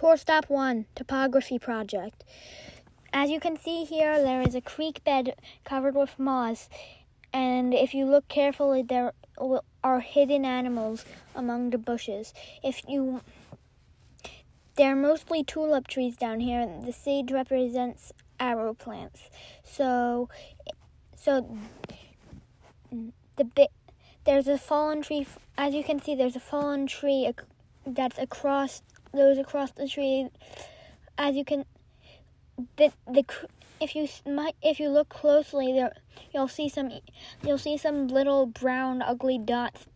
Tour Stop 1 Topography Project. As you can see here, there is a creek bed covered with moss, and if you look carefully, there are hidden animals among the bushes. If you there are mostly tulip trees down here. and The sage represents arrow plants. So, so the bit there's a fallen tree. As you can see, there's a fallen tree that's across goes across the tree. As you can, the the if you might if you look closely, there you'll see some you'll see some little brown ugly dots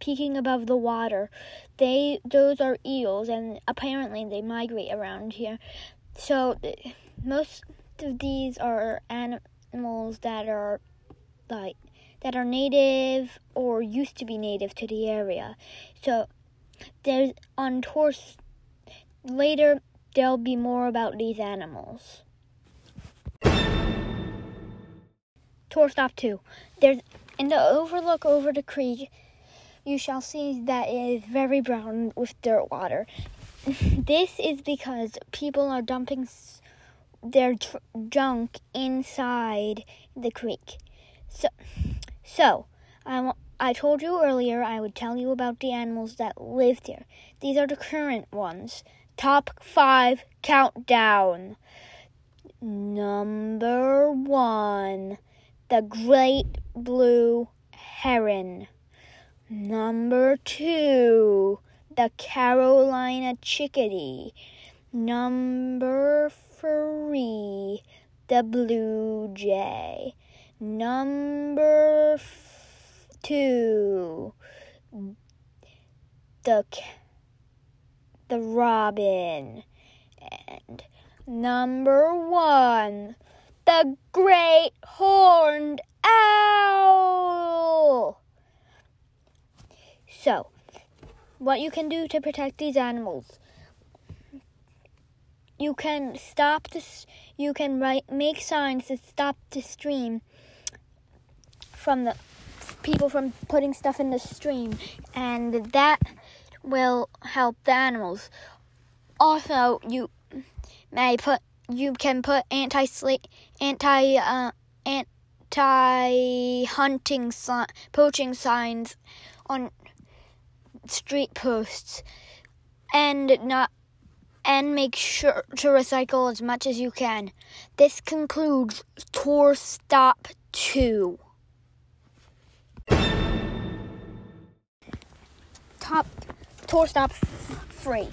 peeking above the water. They those are eels, and apparently they migrate around here. So most of these are animals that are like that are native or used to be native to the area. So there's on tours later there'll be more about these animals. Tour stop 2. There's in the overlook over the creek you shall see that it is very brown with dirt water. this is because people are dumping their tr- junk inside the creek. So so, I, I told you earlier I would tell you about the animals that lived here. These are the current ones. Top five countdown. Number one, the great blue heron. Number two, the Carolina chickadee. Number three, the blue jay. Number f- two, the the robin, and number one, the great horned owl. So, what you can do to protect these animals you can stop this you can write make signs to stop the stream from the people from putting stuff in the stream, and that will help the animals. Also, you may put you can put anti anti uh, anti hunting si- poaching signs on street posts, and not and make sure to recycle as much as you can. This concludes tour stop two. Top tour stop free.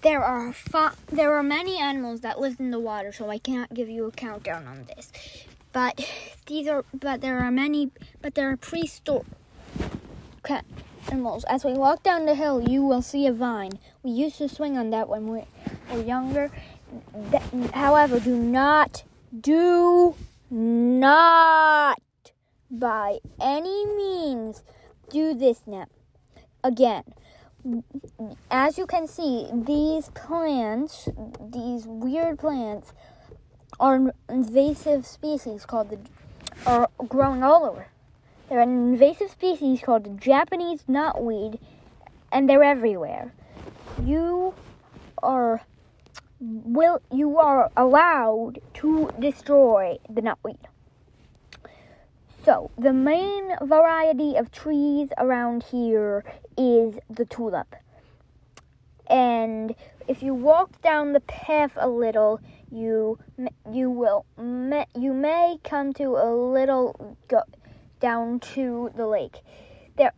There are fa- there are many animals that live in the water, so I cannot give you a countdown on this. But these are but there are many but there are prehistoric animals. As we walk down the hill, you will see a vine. We used to swing on that when we were younger. however, do not do not by any means do this now again. As you can see, these plants, these weird plants, are invasive species called the are growing all over. They're an invasive species called the Japanese knotweed, and they're everywhere. You are will you are allowed to destroy the knotweed. So, the main variety of trees around here is the tulip. And if you walk down the path a little, you you will you may come to a little go down to the lake. There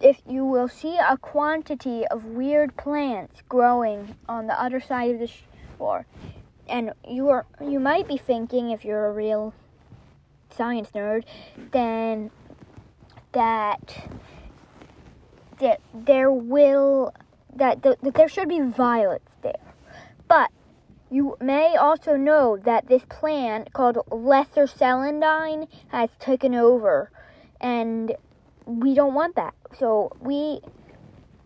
if you will see a quantity of weird plants growing on the other side of the shore. And you are you might be thinking if you're a real science nerd, then that that there will that, that there should be violets there. But you may also know that this plant called lesser celandine has taken over and we don't want that. So we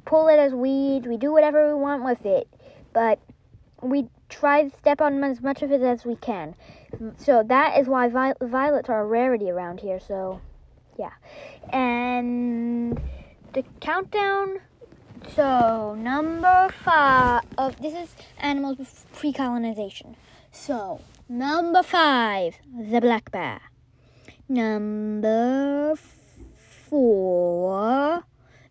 pull it as weeds, we do whatever we want with it, but we try to step on as much of it as we can. So that is why violets are a rarity around here. So, yeah. And the countdown So number five. Oh, this is animals pre-colonization. So number five, the black bear. Number four,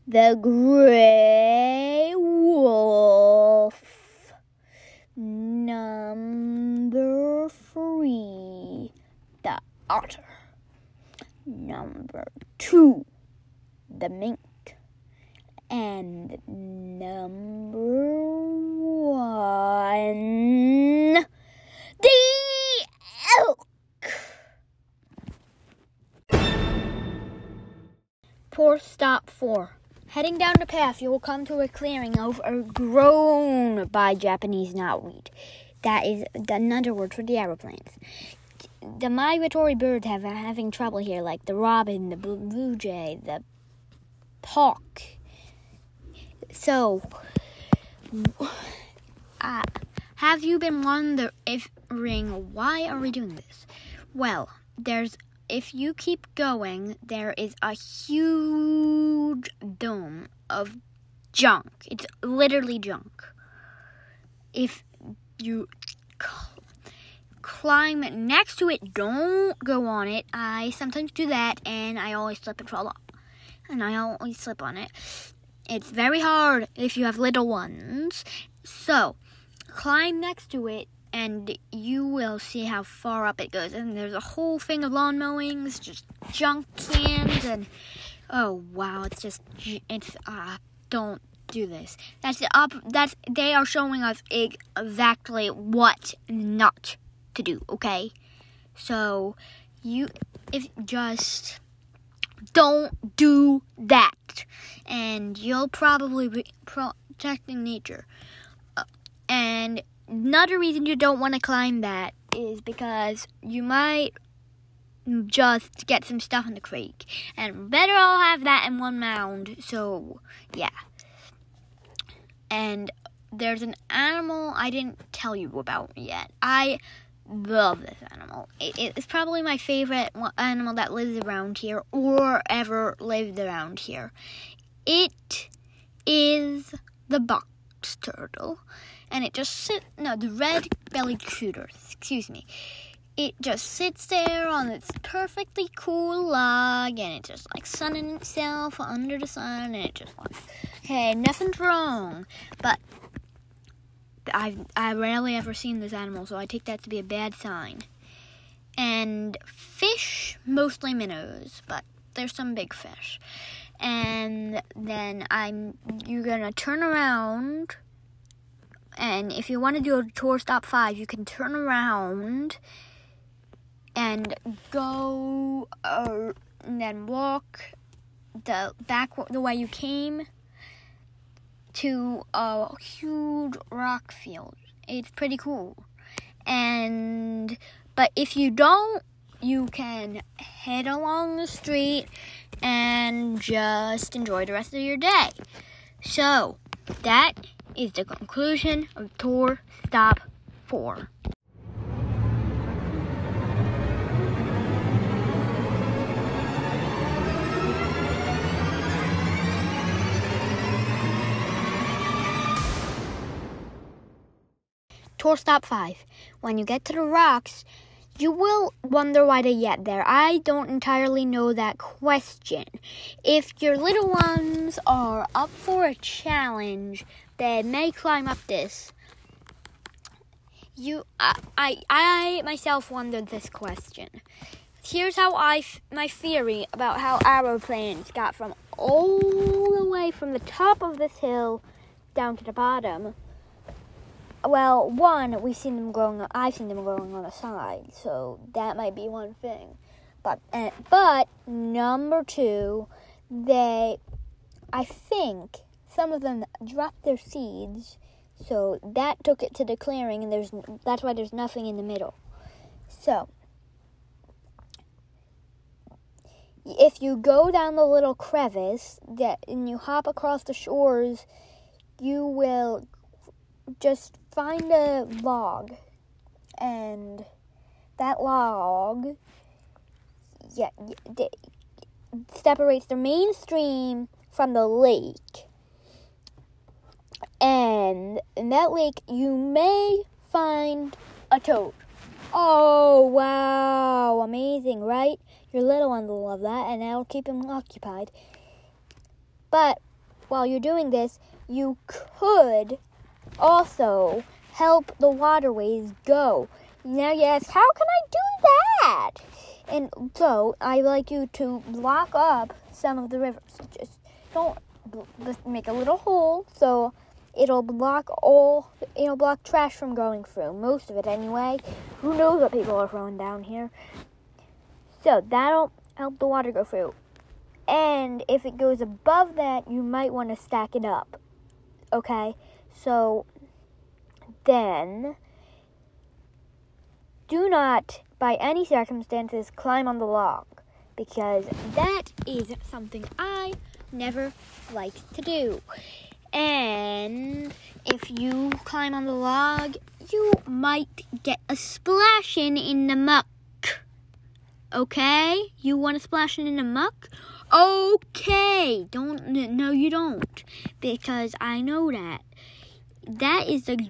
the gray wolf. Number three, the otter. Number two, the mink. And number one, the elk. Poor stop four. Heading down the path, you will come to a clearing overgrown by Japanese knotweed. That is another word for the aeroplanes. The migratory birds have having trouble here, like the robin, the blue jay, the hawk. So, uh, have you been wondering if Ring? why are we doing this? Well, there's if you keep going, there is a huge dome of junk. It's literally junk. If you climb next to it, don't go on it. I sometimes do that and I always slip and fall off. And I always slip on it. It's very hard if you have little ones. So, climb next to it and you will see how far up it goes. And there's a whole thing of lawn mowings, just junk cans, and oh wow, it's just it's uh don't do this. That's the up. That's they are showing us exactly what not to do. Okay, so you if just don't do that, and you'll probably be protecting nature. Uh, and another reason you don't want to climb that is because you might just get some stuff in the creek. And better all have that in one mound. So, yeah. And there's an animal I didn't tell you about yet. I love this animal. It, it's probably my favorite animal that lives around here or ever lived around here. It is the box turtle and it just sit no the red bellied cooter excuse me it just sits there on its perfectly cool log and it just like sunning itself under the sun and it just like hey nothing's wrong but I've I rarely ever seen this animal so I take that to be a bad sign. And fish mostly minnows but there's some big fish. And then I'm you're gonna turn around and if you want to do a tour stop five, you can turn around and go uh, and then walk the back the way you came to a huge rock field. It's pretty cool. And but if you don't, you can head along the street and just enjoy the rest of your day. So, that is the conclusion of tour stop 4. Tour stop 5. When you get to the rocks, you will wonder why they get there. I don't entirely know that question. If your little ones are up for a challenge, they may climb up this. You, I, I, I myself wondered this question. Here's how I, my theory about how aeroplanes got from all the way from the top of this hill down to the bottom well, one, we've seen them growing. I've seen them growing on the side, so that might be one thing. But uh, but number two, they, I think some of them dropped their seeds, so that took it to the clearing, and there's that's why there's nothing in the middle. So if you go down the little crevice that and you hop across the shores, you will just find a log and that log yeah, separates the main stream from the lake And in that lake, you may find a toad. Oh, wow. Amazing, right? Your little ones will love that, and that'll keep them occupied. But while you're doing this, you could also help the waterways go. Now you ask, how can I do that? And so I like you to block up some of the rivers. Just don't just make a little hole so it'll block all it'll block trash from going through. Most of it anyway. Who knows what people are throwing down here? So that'll help the water go through. And if it goes above that, you might want to stack it up. Okay? So then do not, by any circumstances, climb on the log because that is something I never like to do. And if you climb on the log, you might get a splashing in the muck. Okay? You want to splash in the muck? Okay. Don't no you don't because I know that. That is the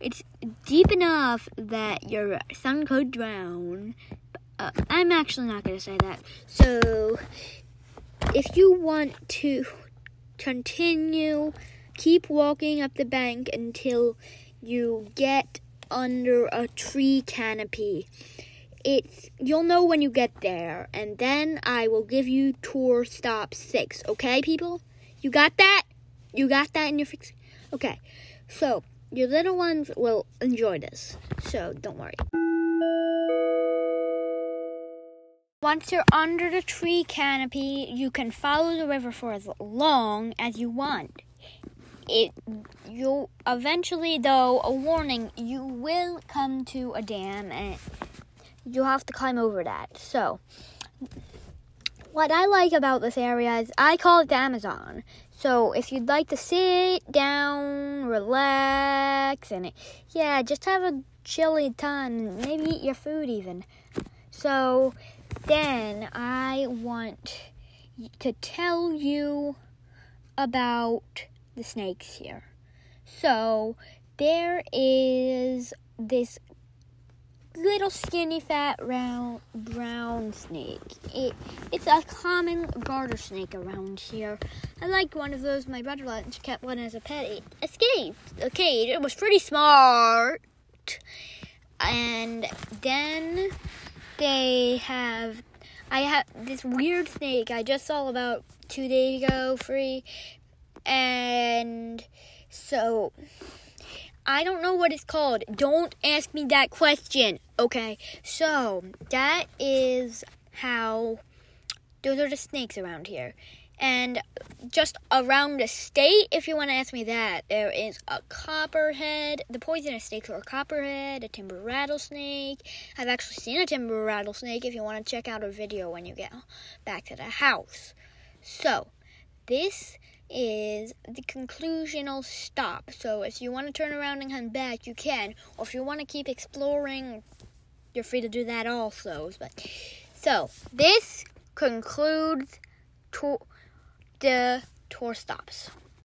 it's deep enough that your son could drown. Uh, I'm actually not going to say that. So, if you want to continue, keep walking up the bank until you get under a tree canopy. It's you'll know when you get there, and then I will give you tour stop six. Okay, people? You got that? You got that in your fix? Okay. So your little ones will enjoy this, so don't worry. Once you're under the tree canopy, you can follow the river for as long as you want. It you'll eventually though a warning you will come to a dam and you'll have to climb over that. So what I like about this area is I call it the Amazon. So if you'd like to sit down, relax, and yeah, just have a chilly time, maybe eat your food even. So then I want to tell you about the snakes here. So there is this little skinny fat round brown snake. It it's a common garter snake around here. I like one of those. My brother once kept one as a pet. It escaped cage. It was pretty smart. And then they have I have this weird snake I just saw about two days ago free and so I don't know what it's called. Don't ask me that question. Okay, so that is how those are the snakes around here. And just around the state, if you want to ask me that, there is a copperhead. The poisonous snakes are a copperhead, a timber rattlesnake. I've actually seen a timber rattlesnake if you want to check out a video when you get back to the house. So, this is the conclusional stop. So if you want to turn around and come back, you can. Or if you want to keep exploring, you're free to do that also. But so this concludes to the tour stops.